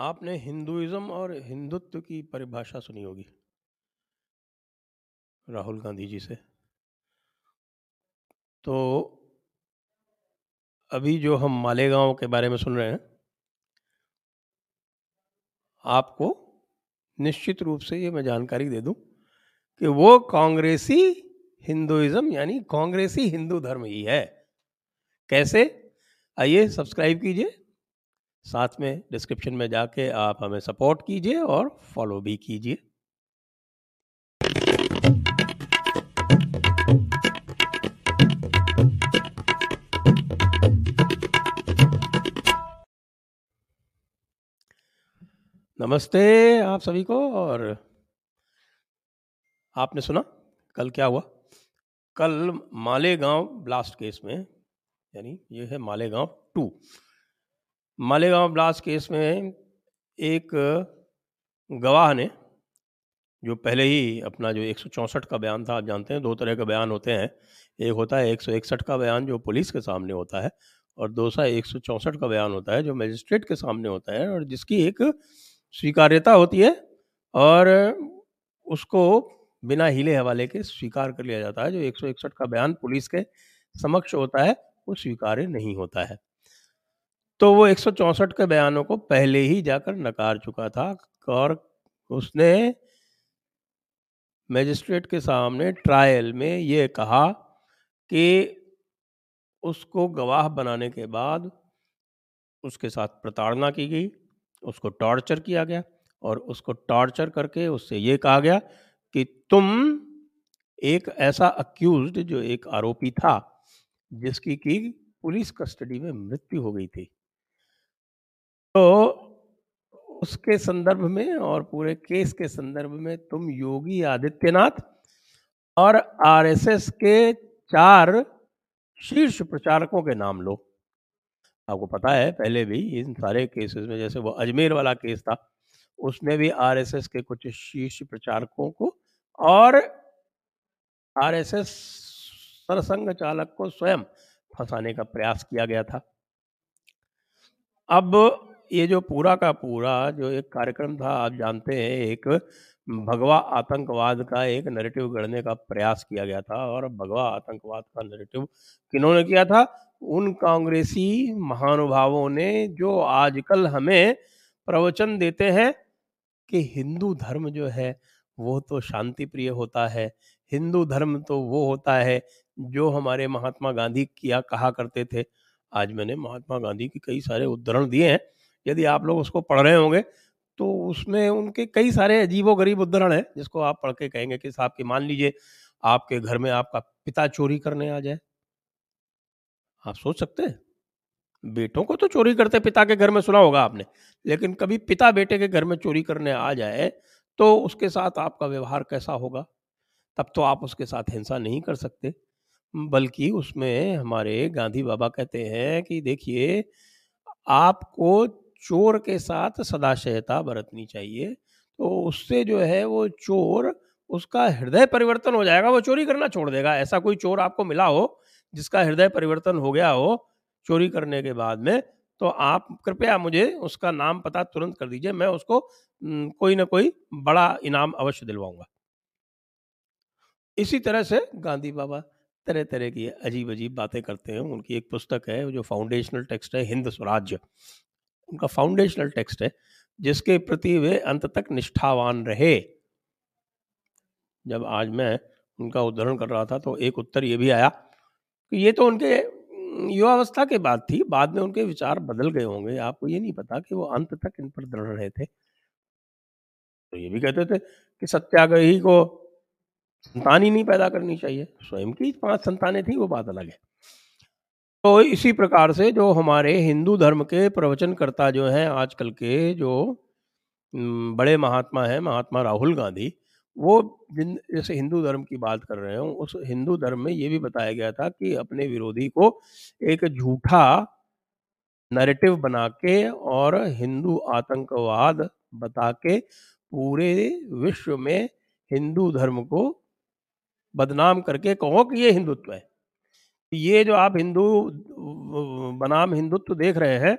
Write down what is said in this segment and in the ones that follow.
आपने हिंदुइज्म और हिंदुत्व की परिभाषा सुनी होगी। राहुल गांधी जी से। तो अभी जो हम मालेगांव के बारे में सुन रहे हैं, आपको निश्चित रूप से ये मैं जानकारी दे दूँ कि वो कांग्रेसी हिंदुइज्म यानी कांग्रेसी हिंदू धर्म ही है। कैसे? आइए सब्सक्राइब कीजिए। साथ में डिस्क्रिप्शन में जाके आप हमें सपोर्ट कीजिए और फॉलो भी कीजिए। नमस्ते आप सभी को और आपने सुना कल क्या हुआ? कल मालेगांव ब्लास्ट केस में, यानी ये है Malegaon two Malegaon blast case में एक गवाह ने, जो पहले ही अपना जो एक सौ चौंसठ का बयान था, आप जानते हैं, दो तरह के बयान होते हैं। एक होता है एक सौ इकसठ का बयान, जो पुलिस के सामने होता है, और दूसरा एक सौ चौंसठ का बयान होता है, जो मजिस्ट्रेट के सामने होता है, और जिसकी एक स्वीकार्यता होती है, और उसको बिना हीले हवाले के स्वीकार कर लिया जाता है। जो एक सौ इकसठ का बयान पुलिस के समक्ष होता है, वो स्वीकार्य नहीं होता है। तो वो एक सौ चौंसठ के बयानों को पहले ही जाकर नकार चुका था और उसने मजिस्ट्रेट के सामने ट्रायल में ये कहा कि उसको गवाह बनाने के बाद उसके साथ प्रताड़ना की गई, उसको टॉर्चर किया गया और उसको टॉर्चर करके उससे ये कहा गया कि तुम एक ऐसा अक्यूज्ड जो एक आरोपी था जिसकी की पुलिस कस्टडी में मृत्यु हो गई थी। तो उसके संदर्भ में और पूरे केस के संदर्भ में तुम योगी आदित्यनाथ और आरएसएस के चार शीर्ष प्रचारकों के नाम लो। आपको पता है, पहले भी इन सारे केसेस में, जैसे वो अजमेर वाला केस था, उसमें भी आरएसएस के कुछ शीर्ष प्रचारकों को और आरएसएस सरसंघ चालक को स्वयं फंसाने का प्रयास किया गया था। अब ये जो पूरा का पूरा जो एक कार्यक्रम था, आप जानते हैं, एक भगवा आतंकवाद का एक नैरेटिव गढ़ने का प्रयास किया गया था और भगवा आतंकवाद का नैरेटिव किन्होंने किया था? उन कांग्रेसी महानुभावों ने जो आजकल हमें प्रवचन देते हैं कि हिंदू धर्म जो है, वो तो शांति प्रिय होता है। हिंदू धर्म तो वो होता है जो हमारे महात्मा गांधी किया, कहा करते थे। आज मैंने महात्मा गांधी के कई सारे उदाहरण दिए हैं। यदि आप लोग उसको पढ़ रहे होंगे तो उसमें उनके कई सारे अजीबो गरीब उदाहरण हैं, जिसको आप पढ़ के कहेंगे कि साहब की मान लीजिए आपके घर में आपका पिता चोरी करने आ जाए। आप सोच सकते हैं। बेटों को तो चोरी करते, पिता के घर में सुना होगा आपने, लेकिन कभी पिता बेटे के घर में चोरी करने आ जाए तो उसके साथ आपका व्यवहार कैसा होगा? तब तो आप उसके साथ हिंसा नहीं कर सकते। बल्कि उसमें हमारे गांधी बाबा कहते हैं कि देखिए, आपको चोर के साथ सदाशयता बरतनी चाहिए। तो उससे जो है वो चोर, उसका हृदय परिवर्तन हो जाएगा, वो चोरी करना छोड़ देगा। ऐसा कोई चोर आपको मिला हो, जिसका हृदय परिवर्तन हो गया हो चोरी करने के बाद में तो आप कृपया मुझे उसका नाम पता तुरंत कर दीजिए, मैं उसको कोई ना कोई बड़ा इनाम अवश्य दिलवाऊँगा। इसी तरह से गांधी बाबा तरह तरह की अजीब अजीब बातें करते हैं। उनकी एक पुस्तक है जो फाउंडेशनल टेक्स्ट है, हिंद स्वराज्य। उनका फाउंडेशनल टेक्स्ट है, जिसके प्रति वे अंत तक निष्ठावान रहे। जब आज मैं उनका उदाहरण कर रहा था तो एक उत्तर ये भी आया कि ये तो उनके युवावस्था के बाद थी, बाद में उनके विचार बदल गए होंगे। आपको ये नहीं पता कि वो अंत तक इन पर दृढ़ रहे थे। तो ये भी कहते थे कि सत्याग्रही को संतान ही नहीं पैदा करनी चाहिए। स्वयं की पाँच संतानें थी, वो बात अलग है। तो इसी प्रकार से जो हमारे हिंदू धर्म के प्रवचनकर्ता जो हैं आजकल के जो बड़े महात्मा हैं, महात्मा राहुल गांधी, वो जिन जैसे हिंदू धर्म की बात कर रहे हो, उस हिंदू धर्म में ये भी बताया गया था कि अपने विरोधी को एक झूठा नैरेटिव बना के और हिंदू आतंकवाद बता के पूरे विश्व में हिंदू धर्म को बदनाम करके कहो कि ये हिंदुत्व है। ये जो आप हिंदू बनाम हिंदुत्व देख रहे हैं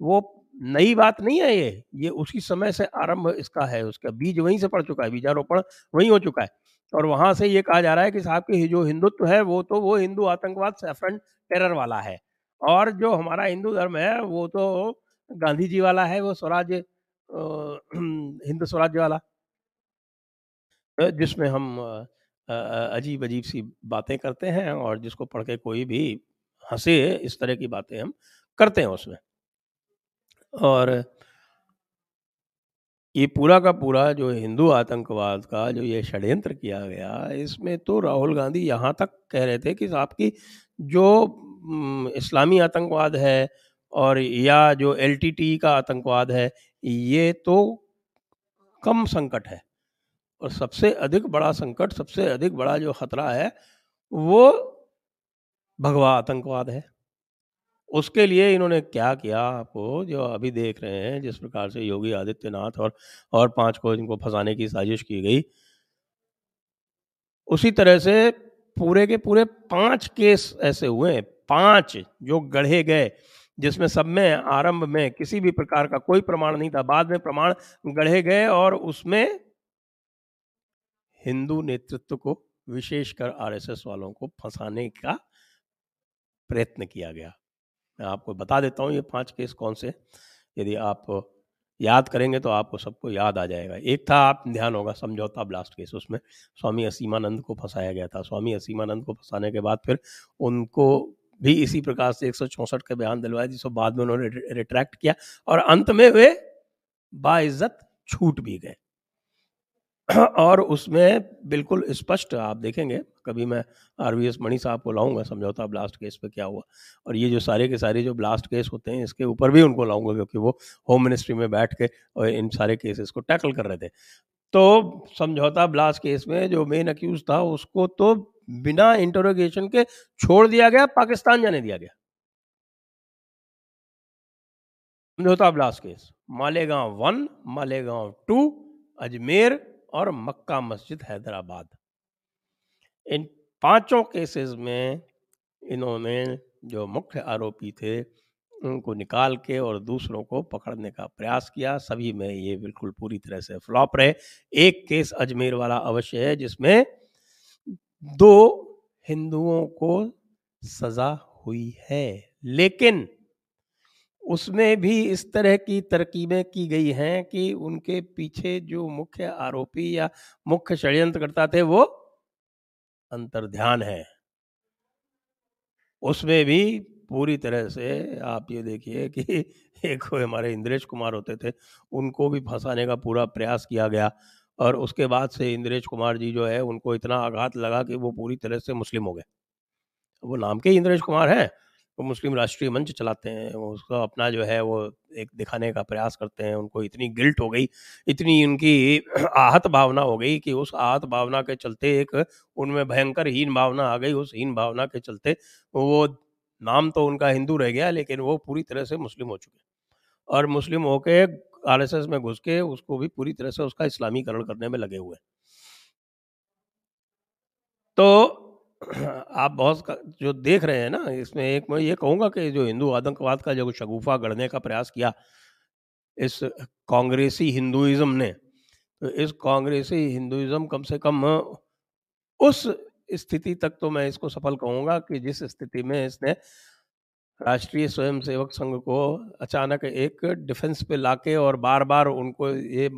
वो नई बात नहीं है ये, ये उसी समय से आरंभ इसका है, उसका बीज वहीं से पड़ चुका है, बीजारोपण वहीं हो चुका है। और वहाँ से ये कहा जा रहा है कि साहब की जो हिंदुत्व है वो तो वो हिंदू आतंकवाद सैफरन टेरर वाला है। और जो हमारा हिंदू धर्म है वो तो गांधी जी वाला है, वो स्वराज्य अ, हिंद स्वराज्य वाला। जिसमें हम अ अ, अजीब-अजीब सी बातें करते हैं और जिसको पढ़ के कोई भी हंसे इस तरह की बातें हम करते हैं उसमें। और ये पूरा का पूरा जो हिंदू आतंकवाद का जो ये षड्यंत्र किया गया, इसमें तो राहुल गांधी यहाँ तक कह रहे थे कि आपकी जो इस्लामी आतंकवाद है और या जो एलटीटी का आतंकवाद है, ये तो कम संकट है। और सबसे अधिक बड़ा संकट, सबसे अधिक बड़ा जो खतरा है, वो भगवा आतंकवाद है। उसके लिए इन्होंने क्या किया आपको जो अभी देख रहे हैं, जिस प्रकार से योगी आदित्यनाथ और और 5 को इनको फंसाने की साजिश की गई। उसी तरह से पूरे के पूरे पाँच केस ऐसे हुए, पाँच जो गढ़े गए, जिसमें सब में आरंभ में किसी भी प्रकार का कोई प्रमाण नहीं था, बाद में प्रमाण गढ़े गए और उसमें हिंदू नेतृत्व को, विशेषकर आरएसएस वालों को फंसाने का प्रयत्न किया गया। मैं आपको बता देता हूँ ये पाँच केस कौन से, यदि आप याद करेंगे तो आपको सबको याद आ जाएगा। एक था आप ध्यान होगा समझौता ब्लास्ट केस, उसमें स्वामी असीमानंद को फंसाया गया था। स्वामी असीमानंद को फंसाने के बाद फिर उनको भी इसी प्रकार से 164 के बयान दिलवाए, जिसको बाद में उन्होंने रिट्रैक्ट किया और अंत में वे बाइज़्ज़त छूट भी गए। और उसमें बिल्कुल स्पष्ट आप देखेंगे, कभी मैं आर वी एस मणि साहब को लाऊँगा समझौता ब्लास्ट केस पे क्या हुआ और ये जो सारे के सारे जो ब्लास्ट केस होते हैं, इसके ऊपर भी उनको लाऊँगा क्योंकि वो होम मिनिस्ट्री में बैठ के और इन सारे केसेस को टैकल कर रहे थे। तो समझौता ब्लास्ट केस में जो मेन अक्यूज़ था, उसको तो बिना इंटेरोगेशन के छोड़ दिया गया, पाकिस्तान जाने दिया गया। समझौता ब्लास्ट केस, मालेगाँव 1, मालेगाँव 2, अजमेर और मक्का मस्जिद हैदराबाद। इन पाँचों केसेस में इन्होंने जो मुख्य आरोपी थे, उनको निकाल के और दूसरों को पकड़ने का प्रयास किया। सभी में ये बिल्कुल पूरी तरह से फ्लॉप रहे। एक केस अजमेर वाला अवश्य है जिसमें दो हिंदुओं को सज़ा हुई है। लेकिन उसमें भी इस तरह की तरकीबें की गई हैं कि उनके पीछे जो मुख्य आरोपी या मुख्य षड्यंत्रकर्ता थे वो अंतर्ध्यान है। उसमें भी पूरी तरह से आप ये देखिए कि एक हमारे इंद्रेश कुमार होते थे, उनको भी फंसाने का पूरा प्रयास किया गया और उसके बाद से इंद्रेश कुमार जी जो है उनको इतना आघात लगा कि वो पूरी तरह से मुस्लिम हो गए। वो नाम के इंद्रेश कुमार हैं, वो मुस्लिम राष्ट्रीय मंच चलाते हैं, वो उसका अपना जो है वो एक दिखाने का प्रयास करते हैं, उनको इतनी गिल्ट हो गई, इतनी उनकी आहत भावना हो गई कि उस आहत भावना के चलते एक उनमें भयंकर हीन भावना आ गई, उस हीन भावना के चलते वो नाम तो उनका हिंदू रह गया लेकिन वो पूरी तरह से मुस्लिम हो चुके। और मुस्लिम होके आरएसएस में घुस के उसको भी पूरी तरह से उसका इस्लामीकरण करने में लगे हुए तो आप बहुत जो देख रहे हैं ना, इसमें एक मैं ये कहूँगा कि जो हिंदू आतंकवाद का जो शगुफ़ा गढ़ने का प्रयास किया, इस कांग्रेसी हिंदुइज़्म ने, तो इस कांग्रेसी हिंदुइज़्म कम से कम उस स्थिति तक तो मैं इसको सफल कहूँगा कि जिस स्थिति में इसने राष्ट्रीय स्वयंसेवक संघ को अचानक एक डिफेंस पे लाके और बार-बार उनको ये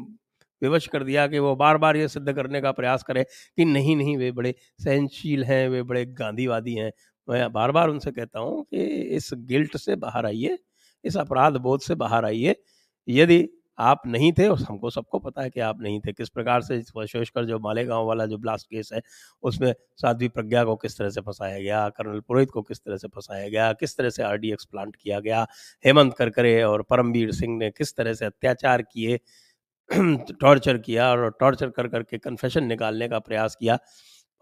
विवश कर दिया कि वो बार-बार ये सिद्ध करने का प्रयास करें कि नहीं, नहीं वे बड़े सहनशील हैं, वे बड़े गांधीवादी हैं। मैं बार-बार उनसे कहता हूँ कि इस गिल्ट से बाहर आइए, इस अपराध बोध से बाहर आइए। यदि आप नहीं थे और हमको सबको पता है कि आप नहीं थे, किस प्रकार से विशेषकर जो मालेगाँव वाला जो ब्लास्ट केस है, उसमें साध्वी प्रज्ञा को किस तरह से फँसाया गया, कर्नल पुरोहित को किस तरह से फंसाया गया, किस तरह से आरडीएक्स प्लांट किया गया, हेमंत करकरे और परमवीर सिंह ने किस तरह से अत्याचार किए, टॉर्चर किया और टॉर्चर कर करके कन्फेशन निकालने का प्रयास किया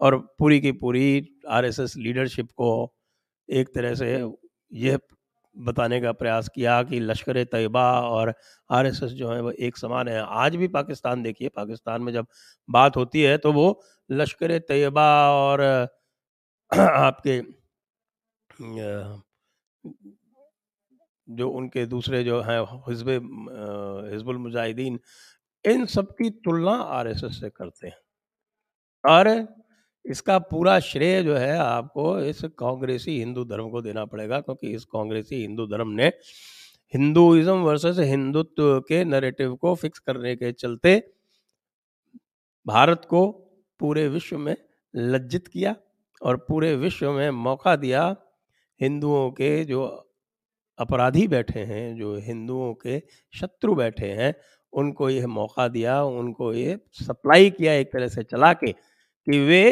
और पूरी की पूरी आरएसएस लीडरशिप को एक तरह से यह बताने का प्रयास किया कि लश्कर तैयबा और आरएसएस जो है वो एक समान है। आज भी पाकिस्तान देखिए, पाकिस्तान में जब बात होती है तो वो लश्कर तैयबा और आपके जो उनके दूसरे जो हैं हिज़्ब हिजबुल मुजाहिदीन इन सब की तुलना आरएसएस से करते हैं। और इसका पूरा श्रेय जो है आपको इस कांग्रेसी हिंदू धर्म को देना पड़ेगा, क्योंकि इस कांग्रेसी हिंदू धर्म ने हिंदुइज्म वर्सेस हिंदुत्व के नैरेटिव को फिक्स करने के चलते भारत को पूरे विश्व में लज्जित किया और पूरे विश्व में मौका दिया हिंदुओं के जो अपराधी बैठे हैं, जो हिंदुओं के शत्रु बैठे हैं, उनको यह मौका दिया, उनको ये सप्लाई किया एक तरह से चला के कि वे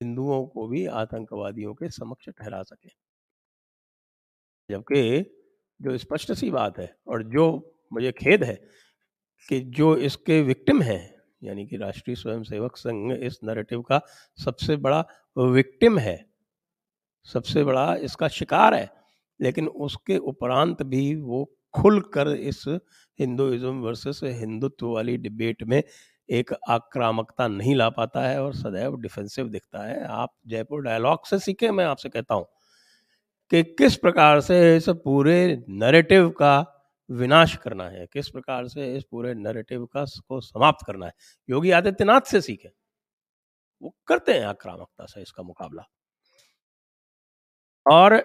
हिंदुओं को भी आतंकवादियों के समक्ष ठहरा सके। जबकि जो स्पष्ट सी बात है और जो मुझे खेद है कि जो इसके विक्टिम हैं, यानी कि राष्ट्रीय स्वयंसेवक संघ इस नैरेटिव का सबसे बड़ा विक्टिम है, सबसे बड़ा इसका शिकार है लेकिन उसके उपरांत भी वो खुलकर इस हिंदुइज्म वर्सेस हिंदुत्व वाली डिबेट में एक आक्रामकता नहीं ला पाता है और सदैव डिफेंसिव दिखता है। आप जयपुर डायलॉग से सीखे, मैं आपसे कहता हूँ कि किस प्रकार से इस पूरे नरेटिव का विनाश करना है, किस प्रकार से इस पूरे नरेटिव का को समाप्त करना है। योगी आदित्यनाथ से सीखे। वो करते हैं आक्रामकता से इसका मुकाबला। और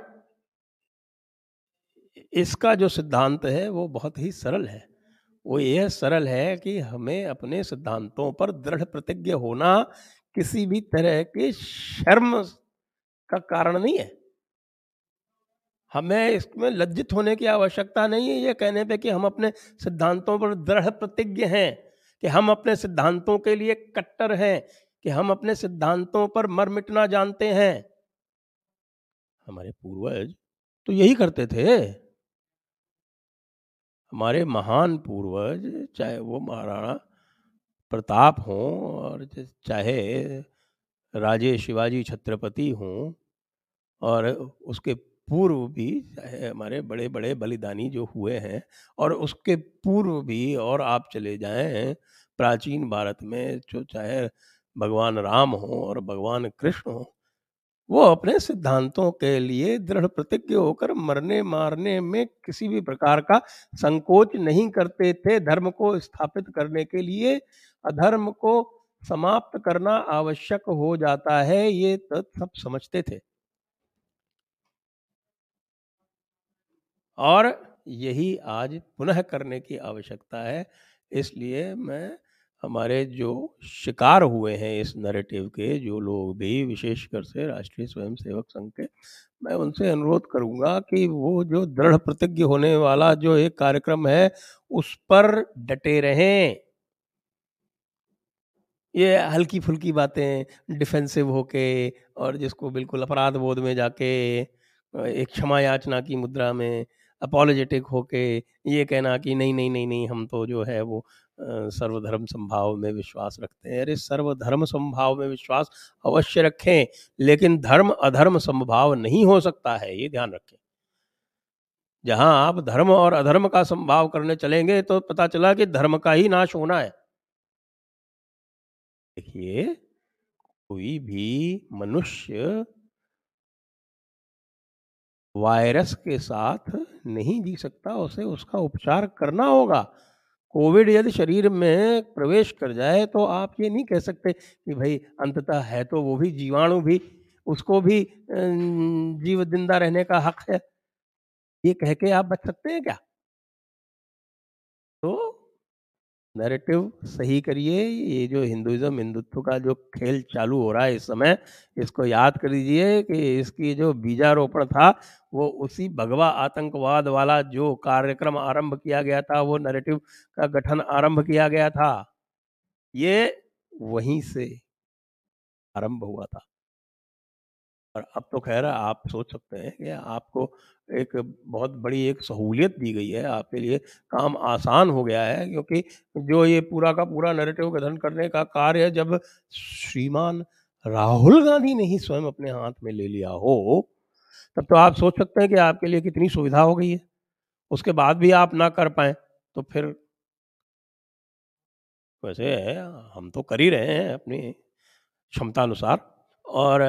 इसका जो सिद्धांत है, वो बहुत ही सरल है। वो यह सरल है कि हमें अपने सिद्धांतों पर दृढ़ प्रतिज्ञ होना किसी भी तरह के शर्म का कारण नहीं है। हमें इसमें लज्जित होने की आवश्यकता नहीं है ये कहने पे कि हम अपने सिद्धांतों पर दृढ़ प्रतिज्ञ हैं, कि हम अपने सिद्धांतों के लिए कट्टर हैं, कि हम अपने सिद्धांतों पर मर मिटना जानते हैं। हमारे पूर्वज तो यही करते थे। हमारे महान पूर्वज, चाहे वो महाराणा प्रताप हों और चाहे राजे शिवाजी छत्रपति हों और उसके पूर्व भी, चाहे हमारे बड़े बड़े बलिदानी जो हुए हैं और उसके पूर्व भी और आप चले जाएँ प्राचीन भारत में, जो चाहे भगवान राम हो और भगवान कृष्ण हो वो अपने सिद्धांतों के लिए दृढ़ प्रतिज्ञ होकर मरने मारने में किसी भी प्रकार का संकोच नहीं करते थे। धर्म को स्थापित करने के लिए अधर्म को समाप्त करना आवश्यक हो जाता है, ये तो सब समझते थे। और यही आज पुनः करने की आवश्यकता है, इसलिए मैं हमारे जो शिकार हुए हैं इस नरेटिव के, जो लोग भी विशेषकर से राष्ट्रीय स्वयंसेवक संघ के, मैं उनसे अनुरोध करूँगा कि वो जो दृढ़ प्रतिज्ञ होने वाला जो एक कार्यक्रम है, उस पर डटे रहें। ये हल्की फुल्की बातें, डिफेंसिव होके और जिसको बिल्कुल अपराध बोध में जाके, एक क्षमा याचना की मुद्रा में अपोलोजेटिक होके, ये कहना कि नहीं नहीं नहीं नहीं, हम तो जो है वो सर्वधर्म संभाव में विश्वास रखते हैं। अरे, सर्वधर्म संभाव में विश्वास अवश्य रखें, लेकिन धर्म अधर्म संभाव नहीं हो सकता है, ये ध्यान रखें। जहाँ आप धर्म और अधर्म का संभाव करने चलेंगे तो पता चला कि धर्म का ही नाश होना है। देखिए, कोई भी मनुष्य वायरस के साथ नहीं जी सकता, उसे उसका उपचार करना होगा। कोविड यदि शरीर में प्रवेश कर जाए तो आप ये नहीं कह सकते कि भाई अंततः है तो वो भी जीवाणु भी, उसको भी जीव ज़िंदा रहने का हक है। ये कह के आप बच सकते हैं क्या? तो नैरेटिव सही करिए, ये जो हिंदुइज्म, हिंदुत्व का जो खेल चालू हो रहा है इस समय, इसको याद कर दीजिए कि इसकी जो बीजारोपण था, वो उसी भगवा आतंकवाद वाला जो कार्यक्रम आरंभ किया गया था, वो नैरेटिव का गठन आरंभ किया गया था। ये वहीं से आरंभ हुआ था। और अब तो खैर आप सोच सकते हैं कि आपको एक बहुत बड़ी एक सहूलियत दी गई है, आपके लिए काम आसान हो गया है, क्योंकि जो ये पूरा का पूरा नरेटिव गठन करने का कार्य जब श्रीमान राहुल गांधी ने ही स्वयं अपने हाथ में ले लिया हो, तब तो आप सोच सकते हैं कि आपके लिए कितनी सुविधा हो गई है। उसके बाद भी आप ना कर पाए तो फिर वैसे हम तो कर ही रहे हैं अपनी क्षमता अनुसार और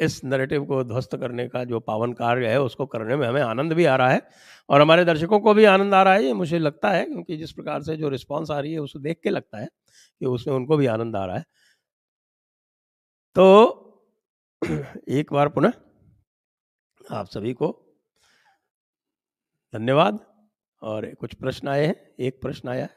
इस नरेटिव को ध्वस्त करने का जो पावन कार्य है, उसको करने में हमें आनंद भी आ रहा है और हमारे दर्शकों को भी आनंद आ रहा है। ये मुझे लगता है क्योंकि जिस प्रकार से जो रिस्पांस आ रही है उसको देख के लगता है कि उसमें उनको भी आनंद आ रहा है। तो एक बार पुनः आप सभी को धन्यवाद और कुछ प्रश्न आए हैं। एक प्रश्न आया है।